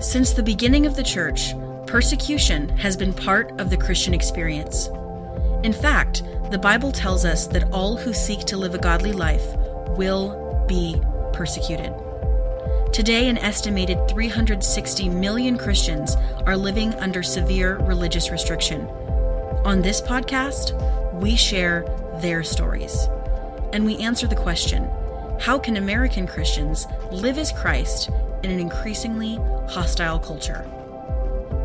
Since the beginning of the church, persecution has been part of the Christian experience. In fact, the Bible tells us that all who seek to live a godly life will be persecuted. Today, an estimated 360 million Christians are living under severe religious restriction. On this podcast, we share their stories and we answer the question how can American Christians live as Christ in an increasingly hostile culture?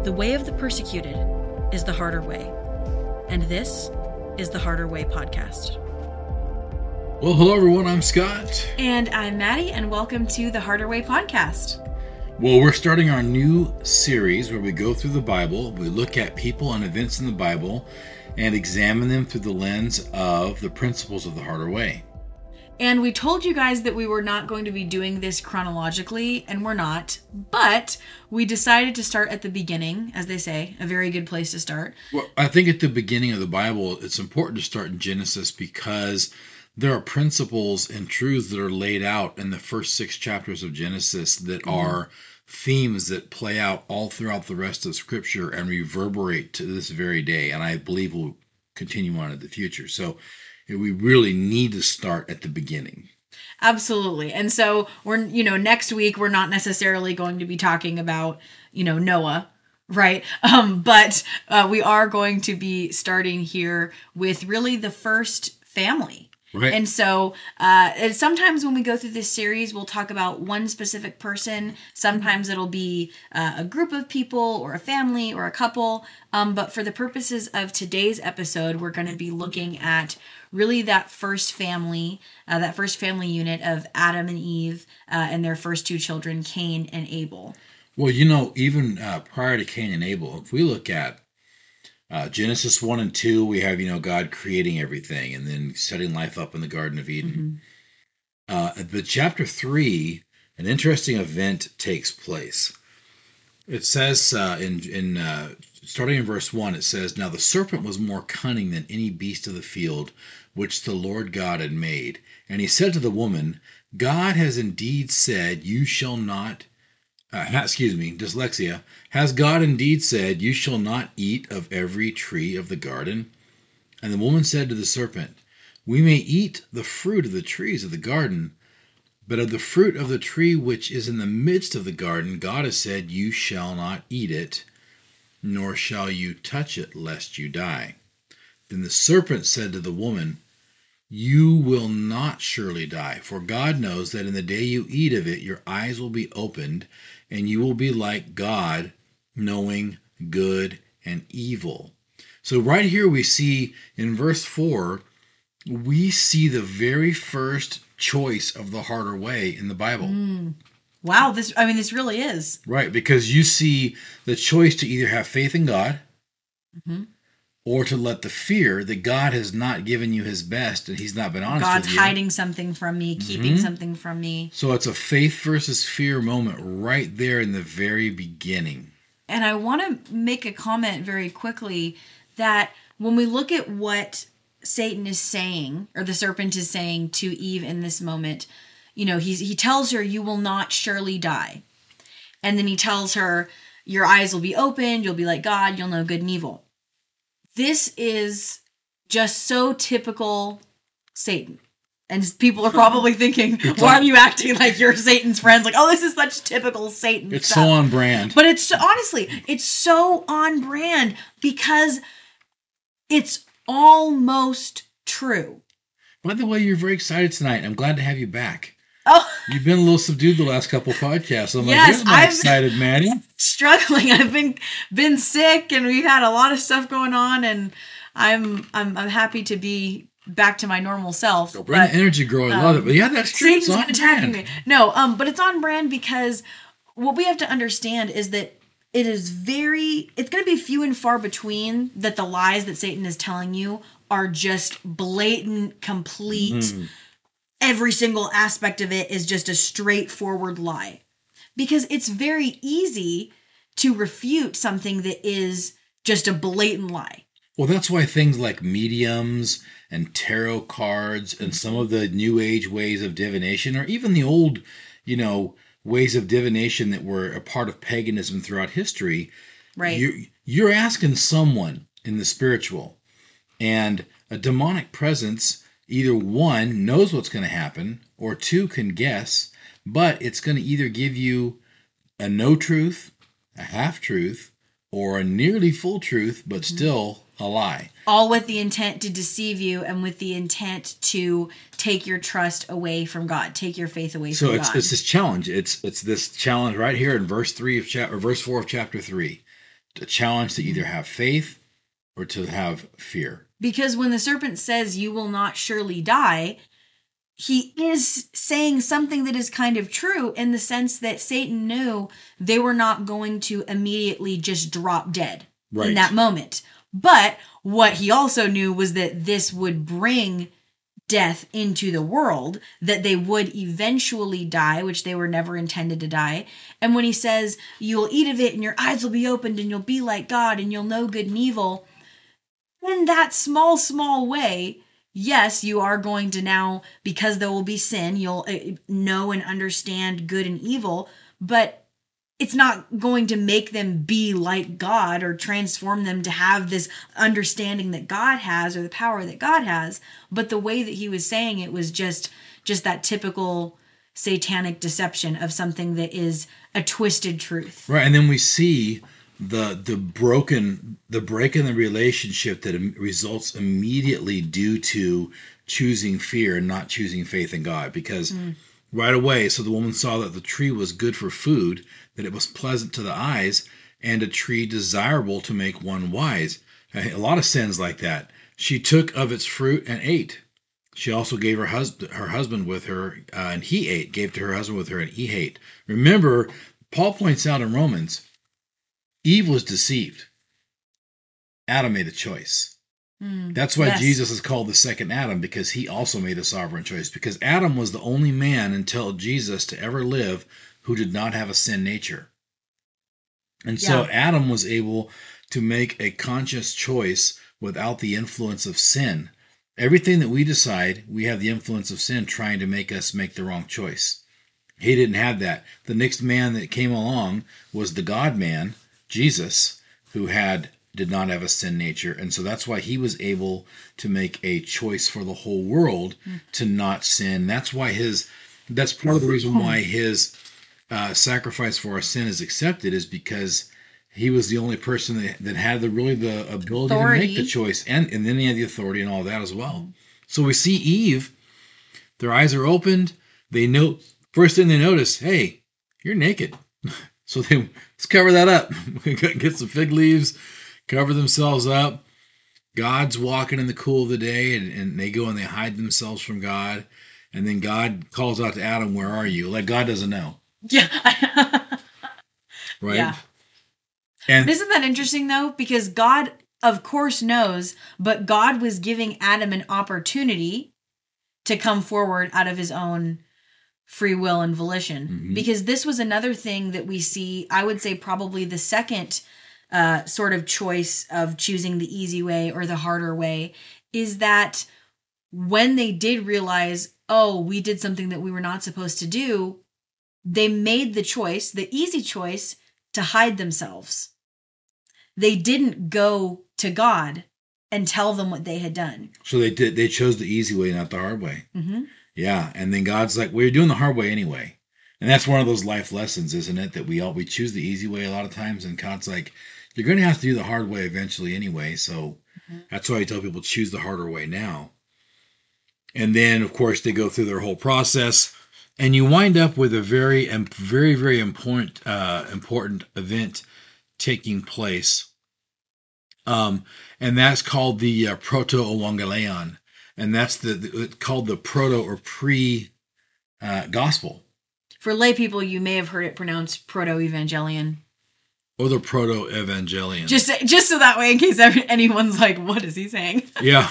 The way of the persecuted is the harder way. And this is the Harder Way podcast. Well, hello everyone. I'm Scott. And I'm Mattie, and welcome to the Harder Way podcast. Well, we're starting our new series where we go through the Bible, we look at people and events in the Bible, and examine them through the lens of the principles of the Harder Way. And we told you guys that we were not going to be doing this chronologically, and we're not. But we decided to start at the beginning, as they say, a very good place to start. Well, I think at the beginning of the Bible, it's important to start in Genesis because there are principles and truths that are laid out in the first six chapters of Genesis that mm-hmm. are themes that play out all throughout the rest of Scripture and reverberate to this very day. And I believe will continue on in the future. So, we really need to start at the beginning. Absolutely. And so we're, you know, next week we're not necessarily going to be talking about, you know, Noah, right? Um, but uh, we are going to be starting here with really the first family Right. And so uh, sometimes when we go through this series, we'll talk about one specific person. Sometimes it'll be uh, a group of people or a family or a couple. Um, but for the purposes of today's episode, we're going to be looking at really that first family, uh, that first family unit of Adam and Eve uh, and their first two children, Cain and Abel. Well, you know, even uh, prior to Cain and Abel, if we look at uh, Genesis 1 and 2, we have, you know, God creating everything and then setting life up in the Garden of Eden. Mm-hmm. Uh, but chapter 3, an interesting event takes place. It says uh, in, in uh, starting in verse 1, it says, Now the serpent was more cunning than any beast of the field which the Lord God had made. And he said to the woman, God has indeed said, You shall not uh, excuse me, dyslexia. Has God indeed said, You shall not eat of every tree of the garden? And the woman said to the serpent, We may eat the fruit of the trees of the garden, but of the fruit of the tree which is in the midst of the garden, God has said, You shall not eat it, nor shall you touch it, lest you die. Then the serpent said to the woman, You will not surely die, for God knows that in the day you eat of it, your eyes will be opened and you will be like God, knowing good and evil. So, right here, we see in verse 4, we see the very first choice of the harder way in the Bible. Mm. Wow, this I mean this really is. Right, because you see the choice to either have faith in God mm-hmm or to let the fear that God has not given you his best and he's not been honest God's with you. hiding something from me, keeping mm-hmm. something from me. So it's a faith versus fear moment right there in the very beginning. And I want to make a comment very quickly that when we look at what Satan is saying or the serpent is saying to Eve in this moment, you know, he's he tells her you will not surely die. And then he tells her your eyes will be opened, you'll be like God, you'll know good and evil this is just so typical Satan. And people are probably thinking, why are you acting like you're Satan's friends? Like, oh, this is such typical Satan. It's stuff. so on brand. But it's honestly, it's so on brand because it's almost true. By the way, you're very excited tonight. I'm glad to have you back. Oh, you've been a little subdued the last couple podcasts. I'm yes, like, I'm excited, Mattie. Struggling. I've been been sick, and we've had a lot of stuff going on, and I'm I'm I'm happy to be back to my normal self. Oh, bring but, the energy, girl. I um, love it. But yeah, that's true. It's on attacking brand. me. No, um, but it's on brand because what we have to understand is that it is very. It's going to be few and far between that the lies that Satan is telling you are just blatant, complete. Mm every single aspect of it is just a straightforward lie. Because it's very easy to refute something that is just a blatant lie. Well, that's why things like mediums and tarot cards and some of the new age ways of divination, or even the old, you know, ways of divination that were a part of paganism throughout history, Right. you're, you're asking someone in the spiritual and a demonic presence either one knows what's going to happen or two can guess but it's going to either give you a no truth a half truth or a nearly full truth but Mm-hmm. still a lie All with the intent to deceive you and with the intent to take your trust away from God, take your faith away so from it's God. So it's this challenge it's it's this challenge right here in verse 3 of chapter verse 4 of chapter 3 a challenge to either Mm-hmm. have faith or to have fear Because when the serpent says, You will not surely die, he is saying something that is kind of true in the sense that Satan knew they were not going to immediately just drop dead Right. in that moment. But what he also knew was that this would bring death into the world, that they would eventually die, which they were never intended to die. And when he says, You'll eat of it and your eyes will be opened and you'll be like God and you'll know good and evil, in that small, small way, yes, you are going to now, because there will be sin, you'll uh, know and understand good and evil, but it's not going to make them be like God or transform them to have this understanding that God has or the power that God has. But the way that he was saying it was just just that typical satanic deception of something that is a twisted truth. Right, and then we see the the broken the break in the relationship that results immediately due to choosing fear and not choosing faith in God because right away so the woman saw that the tree was good for food that it was pleasant to the eyes and a tree desirable to make one wise a lot of sins like that she took of its fruit and ate she also gave her husband her husband with her, uh, and he ate. Gave to her husband with her, and he ate. Remember, Paul points out in Romans, Eve was deceived. Adam made a choice. Hmm. That's why Yes. Jesus is called the second Adam because he also made a sovereign choice. Because Adam was the only man until Jesus to ever live who did not have a sin nature. And so Adam was able to make a conscious choice without the influence of sin. Everything that we decide, we have the influence of sin trying to make us make the wrong choice. He didn't have that. The next man that came along was the God man, Jesus, who had did not have a sin nature, and so that's why he was able to make a choice for the whole world to not sin. That's why his that's part of the reason why his uh, sacrifice for our sin is accepted is because he was the only person that, that had the really the ability to make the choice and and then he had the authority and all that as well. So we see Eve, their eyes are opened. They know first thing they notice, hey, you're naked. So they let's cover that up. Get some fig leaves, cover themselves up. God's walking in the cool of the day, and, and they go and they hide themselves from God. And then God calls out to Adam, "Where are you?" Like God doesn't know, Yeah. right? Yeah. And Isn't that interesting though? Because God, of course, knows, but God was giving Adam an opportunity to come forward out of his own free will and volition. Mhm. Because this was another thing that we see, I would say, probably the second uh, sort of choice of choosing the easy way or the harder way is that when they did realize, oh, we did something that we were not supposed to do, they made the choice, the easy choice, to hide themselves. They didn't go to God and tell them what they had done. so they did. They chose the easy way, not the hard way. hmm Yeah, and then God's like, "Well, you're doing the hard way anyway." And that's one of those life lessons, isn't it? That we all we choose the easy way a lot of times, and God's like, "You're going to have to do the hard way eventually anyway." So that's why I tell people choose the harder way now. And then, of course, they go through their whole process, and you wind up with a very, very, very important, uh, important event taking place. Um, and that's called the uh, proto evangelion, and that's the, the it's called the proto or pre uh, gospel For lay people, you may have heard it pronounced proto evangelion. or the proto evangelion. Just, just so that way, in case anyone's like, "What is he saying?" yeah.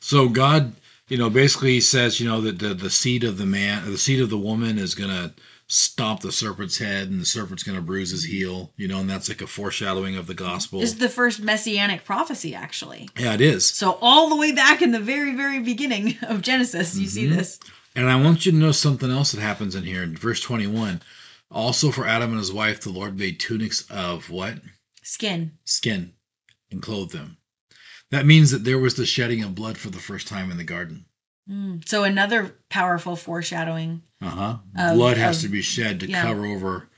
So God, you know, basically says, you know, that the the seed of the man, the seed of the woman is gonna stomp the serpent's head, and the serpent's gonna bruise his heel. You know, and that's like a foreshadowing of the gospel. This is the first messianic prophecy, actually. yeah, it is. So all the way back in the very, very beginning of Genesis, you see Mhm. this. And I want you to know something else that happens in here in verse 21. Also, for Adam and his wife, the Lord made tunics of what? Skin. Skin and clothed them. That means that there was the shedding of blood for the first time in the garden. Mm. So another powerful foreshadowing. Uh huh. Blood has of- to be shed to yeah. cover over,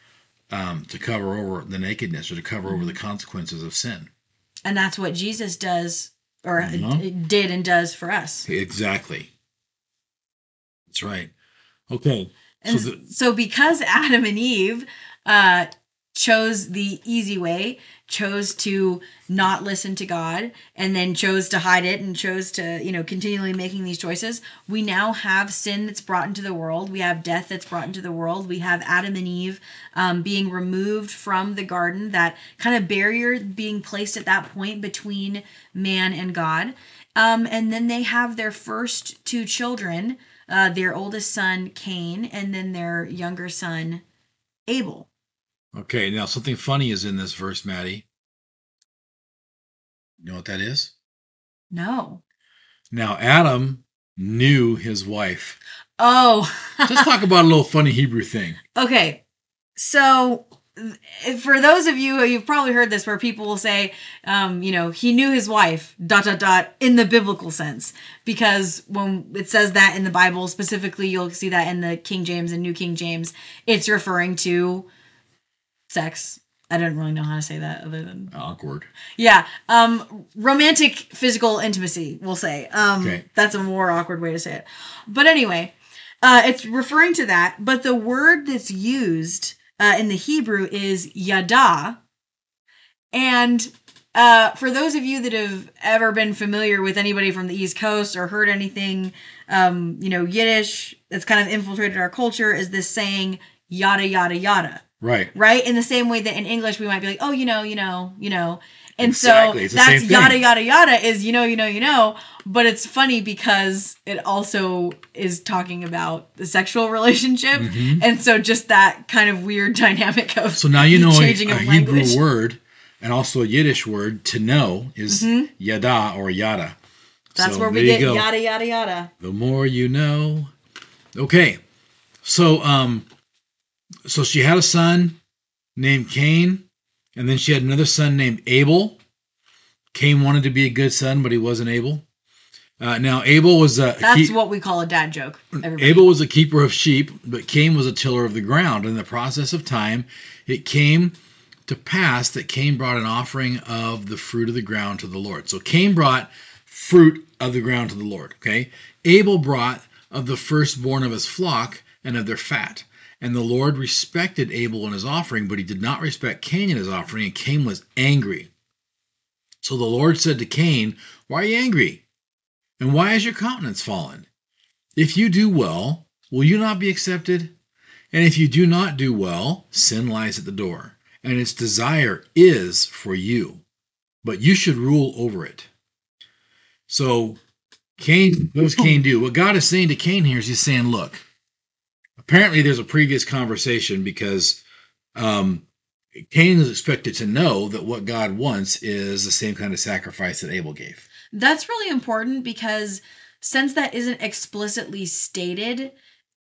um, to cover over the nakedness or to cover over the Mm-hmm. consequences of sin. And that's what Jesus does or d- did and does for us. Exactly. That's right. Okay. And so so, because Adam and Eve uh, chose the easy way, chose to not listen to God, and then chose to hide it and chose to, you know, continually making these choices, we now have sin that's brought into the world. We have death that's brought into the world. We have Adam and Eve um, being removed from the garden, that kind of barrier being placed at that point between man and God. Um, and then they have their first two children, uh, their oldest son Cain, and then their younger son Abel. Okay. Now, something funny is in this verse, Mattie. You know what that is? No. Now, Adam knew his wife. Oh, Let's talk about a little funny Hebrew thing. okay. So, for those of you, who you've probably heard this where people will say, um, you know, he knew his wife, dot, dot, dot, in the biblical sense. Because when it says that in the Bible, specifically, you'll see that in the King James and New King James, it's referring to sex. I don't really know how to say that other than Awkward. Yeah, um, romantic physical intimacy, we'll say. Um, Okay. That's a more awkward way to say it. But anyway, uh, it's referring to that. But the word that's used uh, in the Hebrew is yada. And uh, for those of you that have ever been familiar with anybody from the East Coast or heard anything, um, you know, Yiddish that's kind of infiltrated our culture is this saying yada, yada, yada Right. right? In the same way that in English we might be like, oh, you know, you know, you know. And Exactly, so that's yada yada yada is you know, you know, you know. But it's funny because it also is talking about the sexual relationship, and so just that kind of weird dynamic of Mm-hmm. So now you know a, a Hebrew word and also a Yiddish word to know is yada or yada. That's So where we get go. yada yada yada. The more you know. Okay. So um so she had a son named Cain and then she had another son named Abel. Cain wanted to be a good son but he wasn't able. Uh, now Abel was a That's he- what we call a dad joke. Everybody. Abel was a keeper of sheep, but Cain was a tiller of the ground. In the process of time, it came to pass that Cain brought an offering of the fruit of the ground to the Lord. So Cain brought fruit of the ground to the Lord. Okay. Abel brought of the firstborn of his flock and of their fat. And the Lord respected Abel and his offering, but he did not respect Cain and his offering, and Cain was angry. So the Lord said to Cain, Why are you angry? And why is your countenance fallen? If you do well, will you not be accepted? And if you do not do well, sin lies at the door, and its desire is for you, but you should rule over it. So, Cain, what does Cain do? What God is saying to Cain here is He's saying, look, apparently there's a previous conversation because um, Cain is expected to know that what God wants is the same kind of sacrifice that Abel gave. That's really important because since that isn't explicitly stated,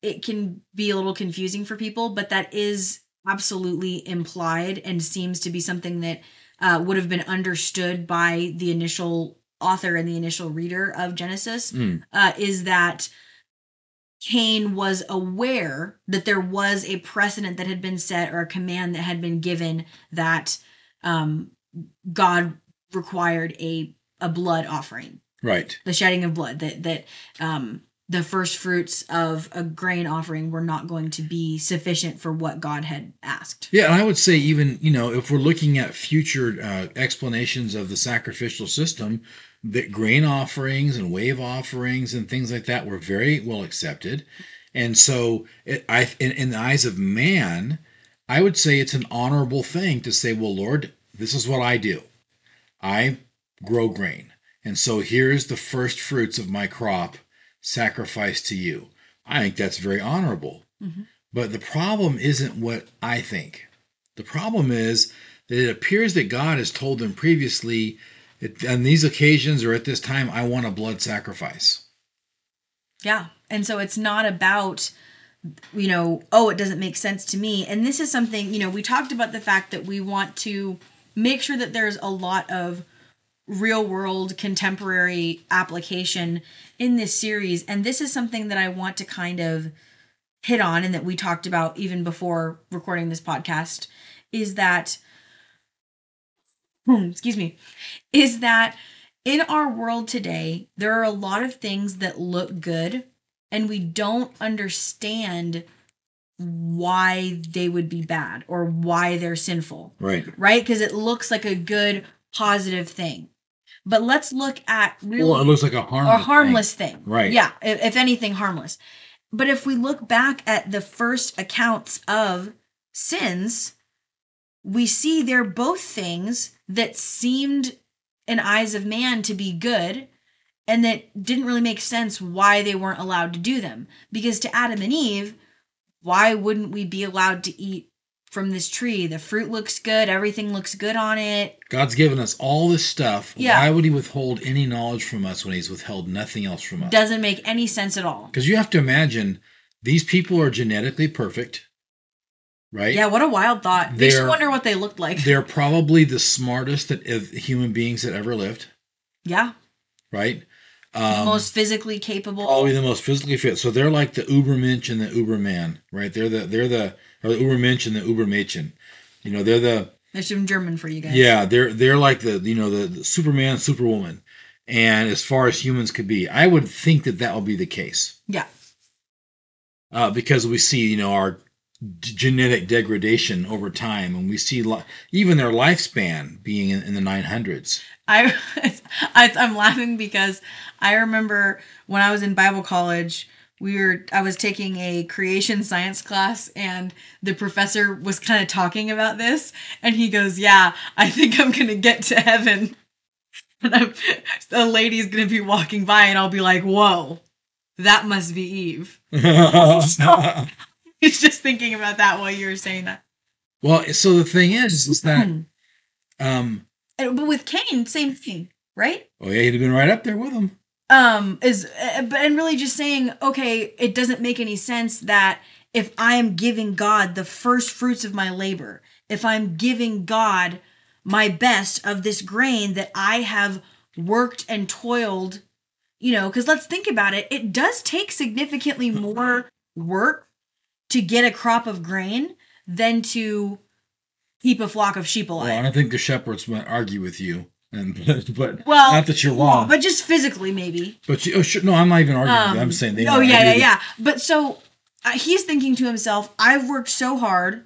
it can be a little confusing for people, but that is absolutely implied and seems to be something that uh, would have been understood by the initial author and the initial reader of Genesis. Mm. Uh, is that Cain was aware that there was a precedent that had been set or a command that had been given that um, God required a a blood offering Right. the shedding of blood that that um the first fruits of a grain offering were not going to be sufficient for what God had asked. Yeah, and I would say even you know if we're looking at future uh, explanations of the sacrificial system, that grain offerings and wave offerings and things like that were very well accepted, and so it, I in, in the eyes of man, I would say it's an honorable thing to say, well, Lord, this is what I do, I grow grain, and so here's the first fruits of my crop sacrificed to you. I think that's very honorable. Mhm. But the problem isn't what I think. The problem is that it appears that God has told them previously, that on these occasions or at this time, I want a blood sacrifice. Yeah. And so it's not about you know, oh, it doesn't make sense to me. And this is something, you know, we talked about the fact that we want to make sure that there's a lot of real world contemporary application in this series. And this is something that I want to kind of hit on and that we talked about even before recording this podcast is that hmm, excuse me is that in our world today there are a lot of things that look good and we don't understand why they would be bad or why they're sinful Right. right because it looks like a good positive thing but let's look at really Well, it looks like a harmless. or harmless thing. Right. Yeah, if, if anything, harmless. But if we look back at the first accounts of sins, we see they're both things that seemed in eyes of man to be good and that didn't really make sense why they weren't allowed to do them. Because to Adam and Eve, why wouldn't we be allowed to eat from this tree? The fruit looks good, everything looks good on it. God's given us all this stuff. Yeah. Why would He withhold any knowledge from us when He's withheld nothing else from us? Doesn't make any sense at all. Because you have to imagine these people are genetically perfect, right? Yeah, what a wild thought. They're- wonder what they looked like. They're probably the smartest that, human beings that ever lived, Yeah. right? Um, most physically capable. probably the most physically fit. So they're like the Ubermensch and the Uberman, right? They're the they're the or the Ubermensch and the Ubermädchen. You know, they're the There's some German for you guys. yeah, they're they're like the you know the, the Superman, Superwoman, and as far as humans could be, I would think that that would be the case Yeah. uh, because we see you know our d- genetic degradation over time, and we see li- even their lifespan being in, in the 900s. I, I I'm laughing because I remember when I was in Bible college, we were I was taking a creation science class and the professor was kind of talking about this and he goes, "Yeah, I think I'm going to get to heaven." And I'm, a lady's going to be walking by and I'll be like, "Whoa. That must be Eve." He's just thinking about that while you were saying that. well, so the thing is, is that um, And- But with Cain, same thing, right? oh yeah, he'd have been right up there with them. Um is but and really just saying okay it doesn't make any sense that if i am giving god the first fruits of my labor if i'm giving god my best of this grain that i have worked and toiled you know because let's think about it it does take significantly more work to get a crop of grain than to keep a flock of sheep alive. Well, I don't think the shepherds might argue with you, and but Well, not that you're wrong. but just physically maybe But you, oh, sure, no, I'm not even arguing. you. I'm Um, saying they. oh yeah, yeah, yeah. But so uh, he's thinking to himself, "I've worked so hard.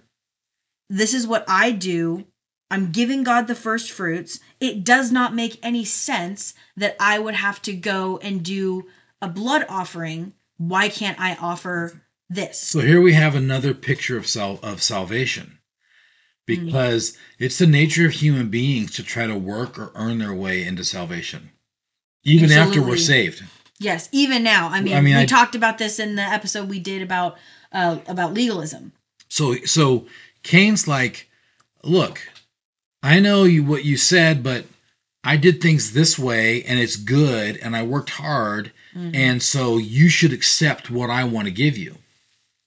This is what I do. I'm giving God the first fruits. It does not make any sense that I would have to go and do a blood offering. Why can't I offer this?" So here we have another picture of sal- of salvation, Hmm. because it's the nature of human beings to try to work or earn their way into salvation, even after we're saved. Yes, even now. I mean, I mean, we I- talked about this in the episode we did about uh, about legalism. So so Cain's like, look, I know you what you said, but I did things this way and it's good and I worked hard Mhm. and so you should accept what I want to give you.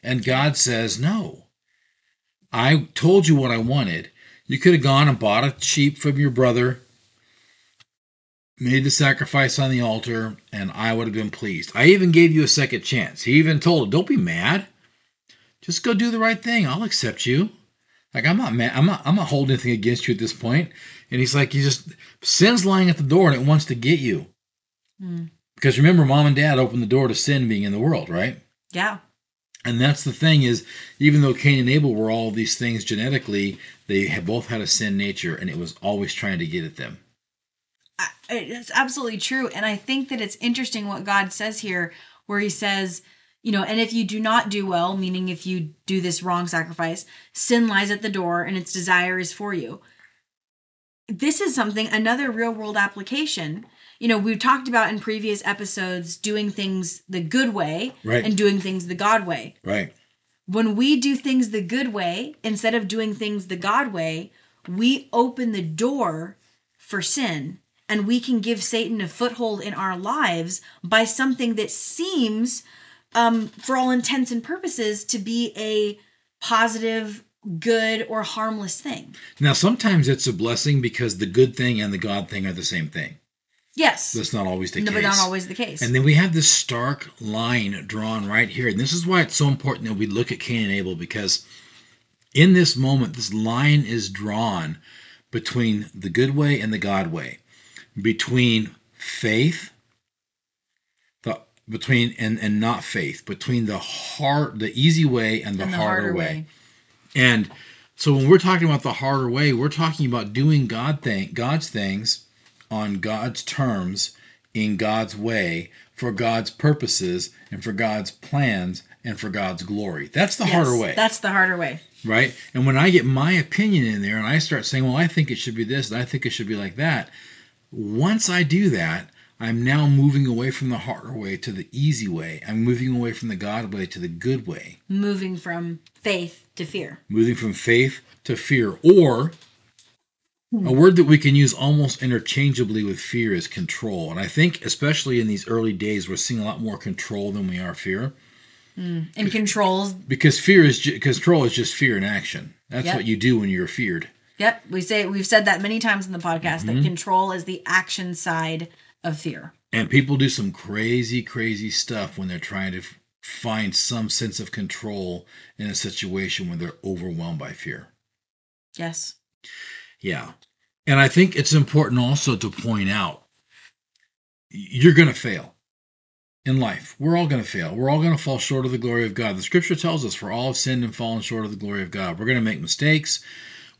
And God says, "No. I told you what I wanted. You could have gone and bought a sheep from your brother, made the sacrifice on the altar, and I would have been pleased. I even gave you a second chance. He even told him, "Don't be mad. Just go do the right thing. I'll accept you." Like I'm not mad. I'm not. I'm not holding anything against you at this point. And he's like, "You just sin's lying at the door, and it wants to get you." Mm. Because remember, mom and dad opened the door to sin being in the world, right? Yeah. And that's the thing is, even though Cain and Abel were all these things genetically, they both had a sin nature, and it was always trying to get at them. It's absolutely true and i think that it's interesting what god says here where he says you know and if you do not do well meaning if you do this wrong sacrifice sin lies at the door and its desire is for you this is something another real world application you know we've talked about in previous episodes doing things the good way Right. and doing things the god way Right. when we do things the good way instead of doing things the God way, we open the door for sin and we can give Satan a foothold in our lives by something that seems um, for all intents and purposes, to be a positive, good, or harmless thing. Now, sometimes it's a blessing because the good thing and the God thing are the same thing. Yes. That's not always the no, case. but not always the case. And then we have this stark line drawn right here. And this is why it's so important that we look at Cain and Abel because in this moment, this line is drawn between the good way and the God way, between faith, the between and and not faith, between the hard, the easy way and the, And the harder, harder way. way. And so when we're talking about the harder way, we're talking about doing God thing, God's things on God's terms in God's way for God's purposes and for God's plans and for God's glory. That's the Yes, harder way, That's the harder way. right? And when I get my opinion in there and I start saying, "Well, I think it should be this and I think it should be like that," once I do that, I'm now moving away from the harder way to the easy way. I'm moving away from the God way to the good way Moving from faith to fear. moving from faith to fear, or a word that we can use almost interchangeably with fear is control. And I think, especially in these early days, we're seeing a lot more control than we are fear, And controls. because fear is ju- control is just fear in action. That's Yep. what you do when you're feared. Yep, we say we've said that many times in the podcast Mm-hmm. that control is the action side of fear. And people do some crazy, crazy stuff when they're trying to f- find some sense of control in a situation when they're overwhelmed by fear. Yes. Yeah. And I think it's important also to point out you're going to fail in life. We're all going to fail. We're all going to fall short of the glory of God. The scripture tells us for all have sinned and fallen short of the glory of God. We're going to make mistakes.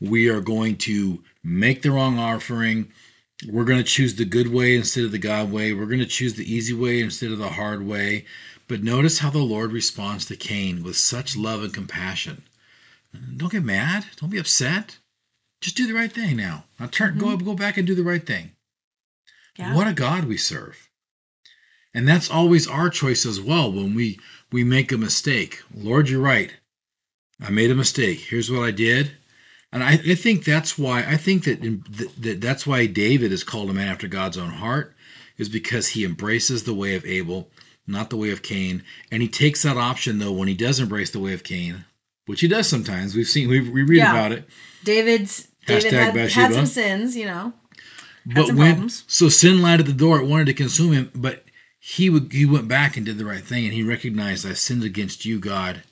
We are going to make the wrong offering. We're going to choose the good way instead of the God way. We're going to choose the easy way instead of the hard way. But notice how the Lord responds to Cain with such love and compassion. Don't get mad. Don't be upset. Just do the right thing now. Now turn, go mm-hmm. up, go back and do the right thing. Yeah. What a God we serve. And that's always our choice as well when we we make a mistake. Lord, you're right. I made a mistake. Here's what I did. And I, I think that's why I think that, in, that that's why David is called a man after God's own heart is because he embraces the way of Abel, not the way of Cain, and he takes that option though when he does embrace the way of Cain, which he does sometimes. We've seen we, we read Yeah. about it. David's David had, had some sins, you know. But when problems. so sin lied at the door, it wanted to consume him, but he would he went back and did the right thing, and he recognized I sinned against you, God.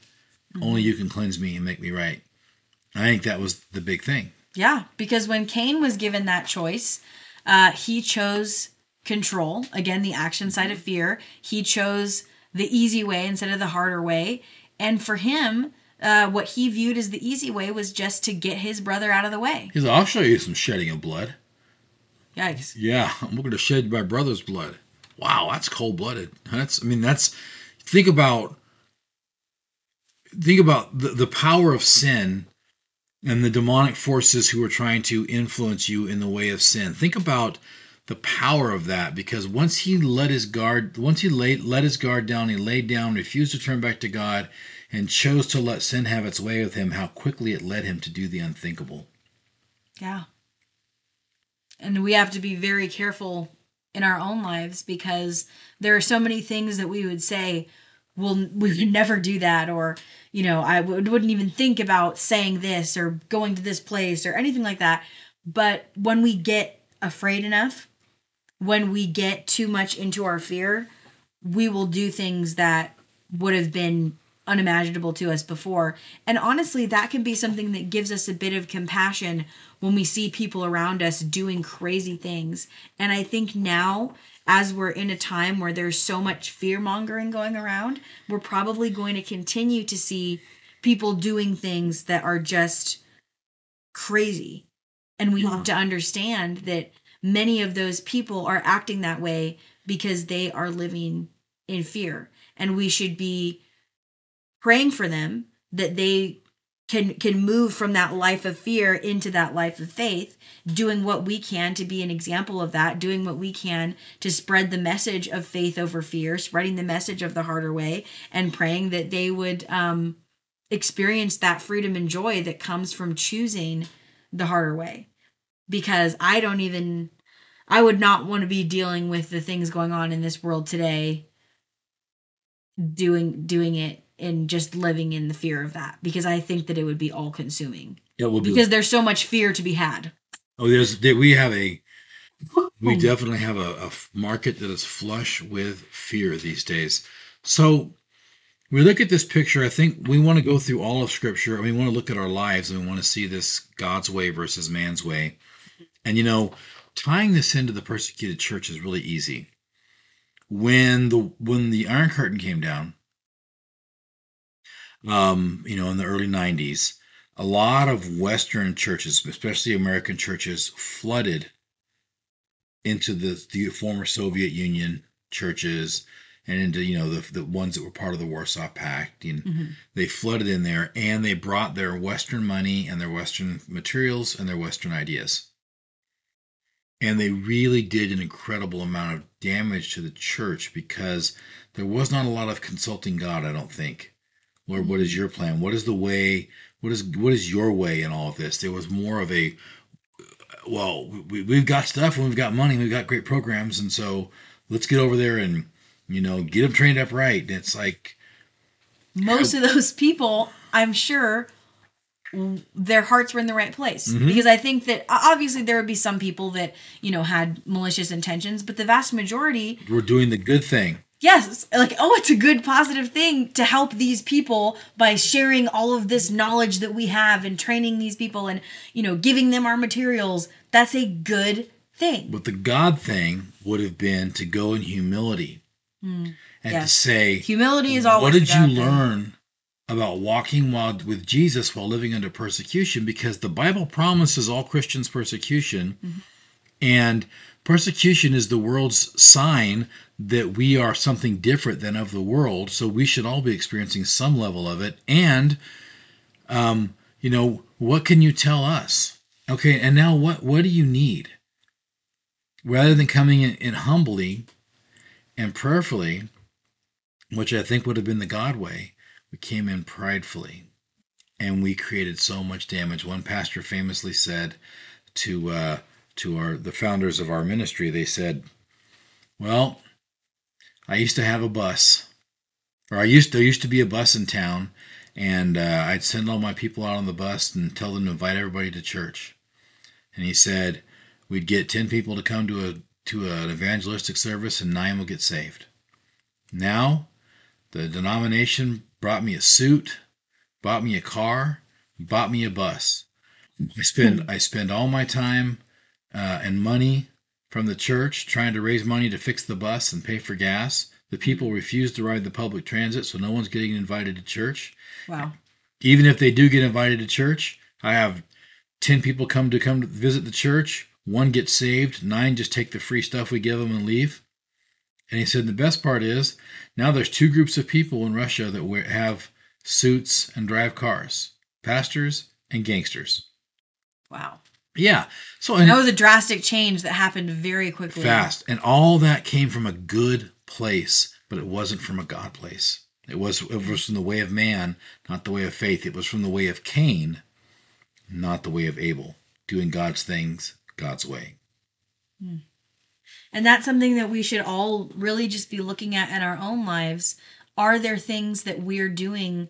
Only Mm-hmm. you can cleanse me and make me right. I think that was the big thing. Yeah, because when Cain was given that choice, uh, he chose control. Again, the action side of fear. He chose the easy way instead of the harder way. And for him, uh, what he viewed as the easy way was just to get his brother out of the way. He said, "I'll show you some shedding of blood." Yikes. Yeah, I'm going to shed my brother's blood. Wow, that's cold blooded. That's I mean that's think about think about the, the power of sin and the demonic forces who are trying to influence you in the way of sin. Think about the power of that because once he let his guard once he laid let his guard down, he laid down, refused to turn back to God, and chose to let sin have its way with him, how quickly it led him to do the unthinkable. Yeah. And we have to be very careful in our own lives because there are so many things that we would say, well, we would never do that, or, you know, I would, wouldn't even think about saying this or going to this place or anything like that. But when we get afraid enough, when we get too much into our fear, we will do things that would have been unimaginable to us before. And honestly, that can be something that gives us a bit of compassion when we see people around us doing crazy things. And I think now, as we're in a time where there's so much fear mongering going around, we're probably going to continue to see people doing things that are just crazy. And we have to understand that many of those people are acting that way because they are living in fear. And we should be praying for them that they can can move from that life of fear into that life of faith doing what we can to be an example of that doing what we can to spread the message of faith over fear spreading the message of the harder way and praying that they would um experience that freedom and joy that comes from choosing the harder way. Because i don't even i would not want to be dealing with the things going on in this world today doing doing it and just living in the fear of that because I think that it would be all consuming. It will be Because there's so much fear to be had. Oh, there's there, we have a we definitely have a market that is flush with fear these days. So we look at this picture. I think we want to go through all of Scripture, and we want to look at our lives, and we want to see this God's way versus man's way. And you know, tying this into the persecuted church is really easy. When the when the Iron Curtain came down, um, you know, in the early '90s, a lot of Western churches, especially American churches, flooded into the, the former Soviet Union churches and into you know the the ones that were part of the Warsaw Pact. And Mhm. they flooded in there, and they brought their Western money and their Western materials and their Western ideas. And they really did an incredible amount of damage to the church because there was not a lot of consulting God. I don't think. Lord, what is your plan? What is the way? What is what is your way in all of this? There was more of a well, we, we've got stuff and we've got money, and we've got great programs, and so let's get over there and you know get them trained up right. And it's like most of those people, I'm sure, their hearts were in the right place Mhm. because I think that obviously there would be some people that you know had malicious intentions, but the vast majority, we're doing the good thing. Yes, like oh, it's a good positive thing to help these people by sharing all of this knowledge that we have and training these people and you know giving them our materials. That's a good thing. But the God thing would have been to go in humility and to say, Humility is always. what did you thing. learn about walking while with Jesus while living under persecution? Because the Bible promises all Christians persecution, Mm-hmm. and persecution is the world's sign that we are something different than of the world. So we should all be experiencing some level of it. And, um, you know, what can you tell us? Okay, and now what? What do you need? Rather than coming in, in humbly and prayerfully, which I think would have been the God way, we came in pridefully and we created so much damage. One pastor famously said to uh, to our the founders of our ministry, they said, "Well, I used to have a bus, or I used there used to be a bus in town, and uh, I'd send all my people out on the bus and tell them to invite everybody to church." And he said, "We'd get ten people to come to a to an evangelistic service, and nine will get saved." Now, the denomination brought me a suit, bought me a car, bought me a bus. I spend I spend all my time uh, and money from the church trying to raise money to fix the bus and pay for gas. The people refuse to ride the public transit, so no one's getting invited to church. Wow. Even if they do get invited to church, I have ten people come to come to visit the church. One gets saved. Nine just take the free stuff we give them and leave. And he said the best part is now there's two groups of people in Russia that have suits and drive cars: pastors and gangsters. Wow. Yeah. So and That was a drastic change that happened very quickly. fast, and all that came from a good place, but it wasn't from a God place. It was it was from the way of man, not the way of faith. It was from the way of Cain, not the way of Abel, doing God's things God's way. Hmm. And that's something that we should all really just be looking at in our own lives. Are there things that we're doing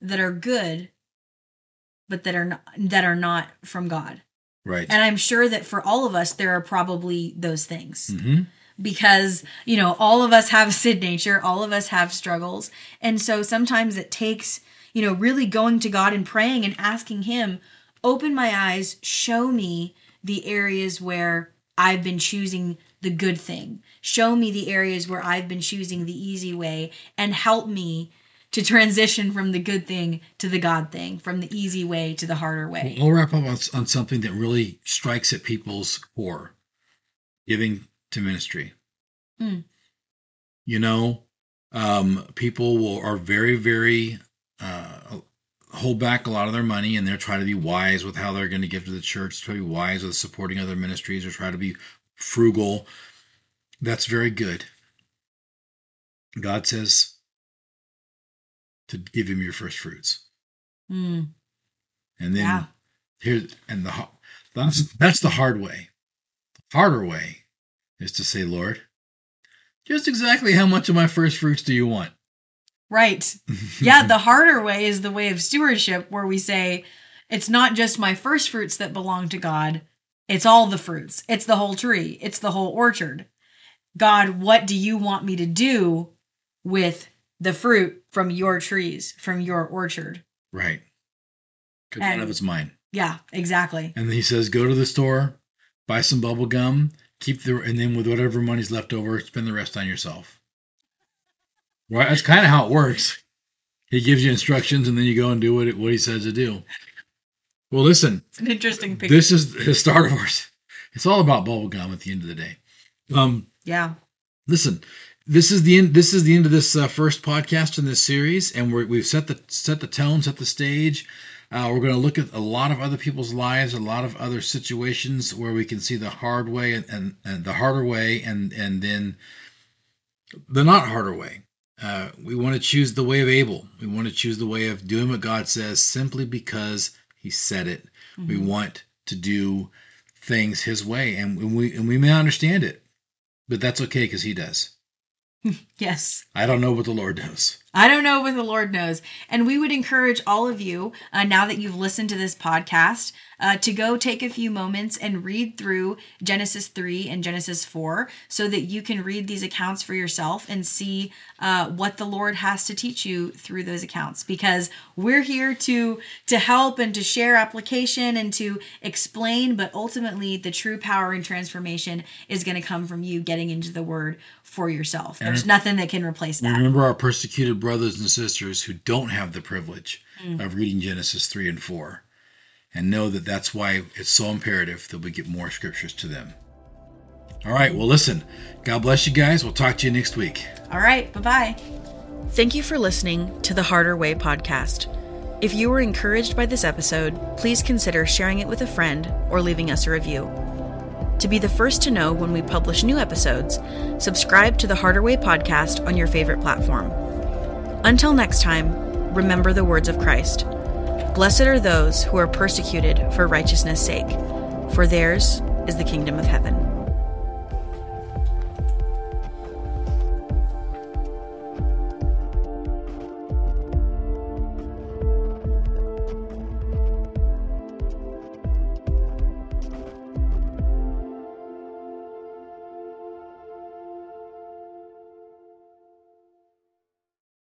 that are good, but that are not, that are not from God? Right. And I'm sure that for all of us, there are probably those things hmm because you know all of us have sin nature, all of us have struggles, and so sometimes it takes you know really going to God and praying and asking Him, open my eyes, show me the areas where I've been choosing the good thing. Show me the areas where I've been choosing the easy way and help me to transition from the good thing to the God thing, from the easy way to the harder way. We'll, wrap up on, on something that really strikes at people's core giving to ministry. Mm. You know, um, people will are very, very uh, hold back a lot of their money and they're trying to be wise with how they're going to give to the church, try to be wise with supporting other ministries or try to be frugal. That's very good. God says to give him your first fruits. Mm, And then Yeah. here and the that's that's the hard way. The harder way is to say, Lord, just exactly how much of my first fruits do you want? Right. Yeah, the harder way is the way of stewardship, where we say, it's not just my first fruits that belong to God, it's all the fruits, it's the whole tree, it's the whole orchard. God, what do you want me to do with the fruit from your trees, from your orchard? Right. Because none of it's mine. Yeah, exactly. And he says, go to the store, buy some bubble gum, keep the, and then with whatever money's left over, spend the rest on yourself. Right? That's kind of how it works. He gives you instructions, and then you go and do what it, what he says to do. Well, listen, It's an interesting picture. this is the start of ours. It's all about bubble gum at the end of the day. Um, yeah. listen, this is the end. This is the end of this uh, first podcast in this series, and we're, we've set the set the tone, set the stage. Uh, we're going to look at a lot of other people's lives, a lot of other situations where we can see the hard way and, and, and the harder way, and and then the not harder way. Uh, we want to choose the way of Abel. We want to choose the way of doing what God says simply because He said it. We want to do things His way, and we and we may understand it, but that's okay because He does. Yes. I don't know what the Lord knows. I don't know, but the Lord knows. And we would encourage all of you, uh, now that you've listened to this podcast, uh, to go take a few moments and read through Genesis 3 and Genesis 4 so that you can read these accounts for yourself and see uh, what the Lord has to teach you through those accounts. Because we're here to to help and to share application and to explain, but ultimately the true power and transformation is going to come from you getting into the Word for yourself. There's nothing that can replace that. Remember our persecuted brothers and sisters who don't have the privilege mm. of reading Genesis 3 and 4. And know that that's why it's so imperative that we get more scriptures to them. All right, well, listen. God bless you guys. We'll talk to you next week. All right, bye bye. Thank you for listening to the Harder Way podcast. If you were encouraged by this episode, please consider sharing it with a friend or leaving us a review. To be the first to know when we publish new episodes, subscribe to the Harder Way podcast on your favorite platform. Until next time, remember the words of Christ Blessed are those who are persecuted for righteousness' sake, for theirs is the kingdom of heaven.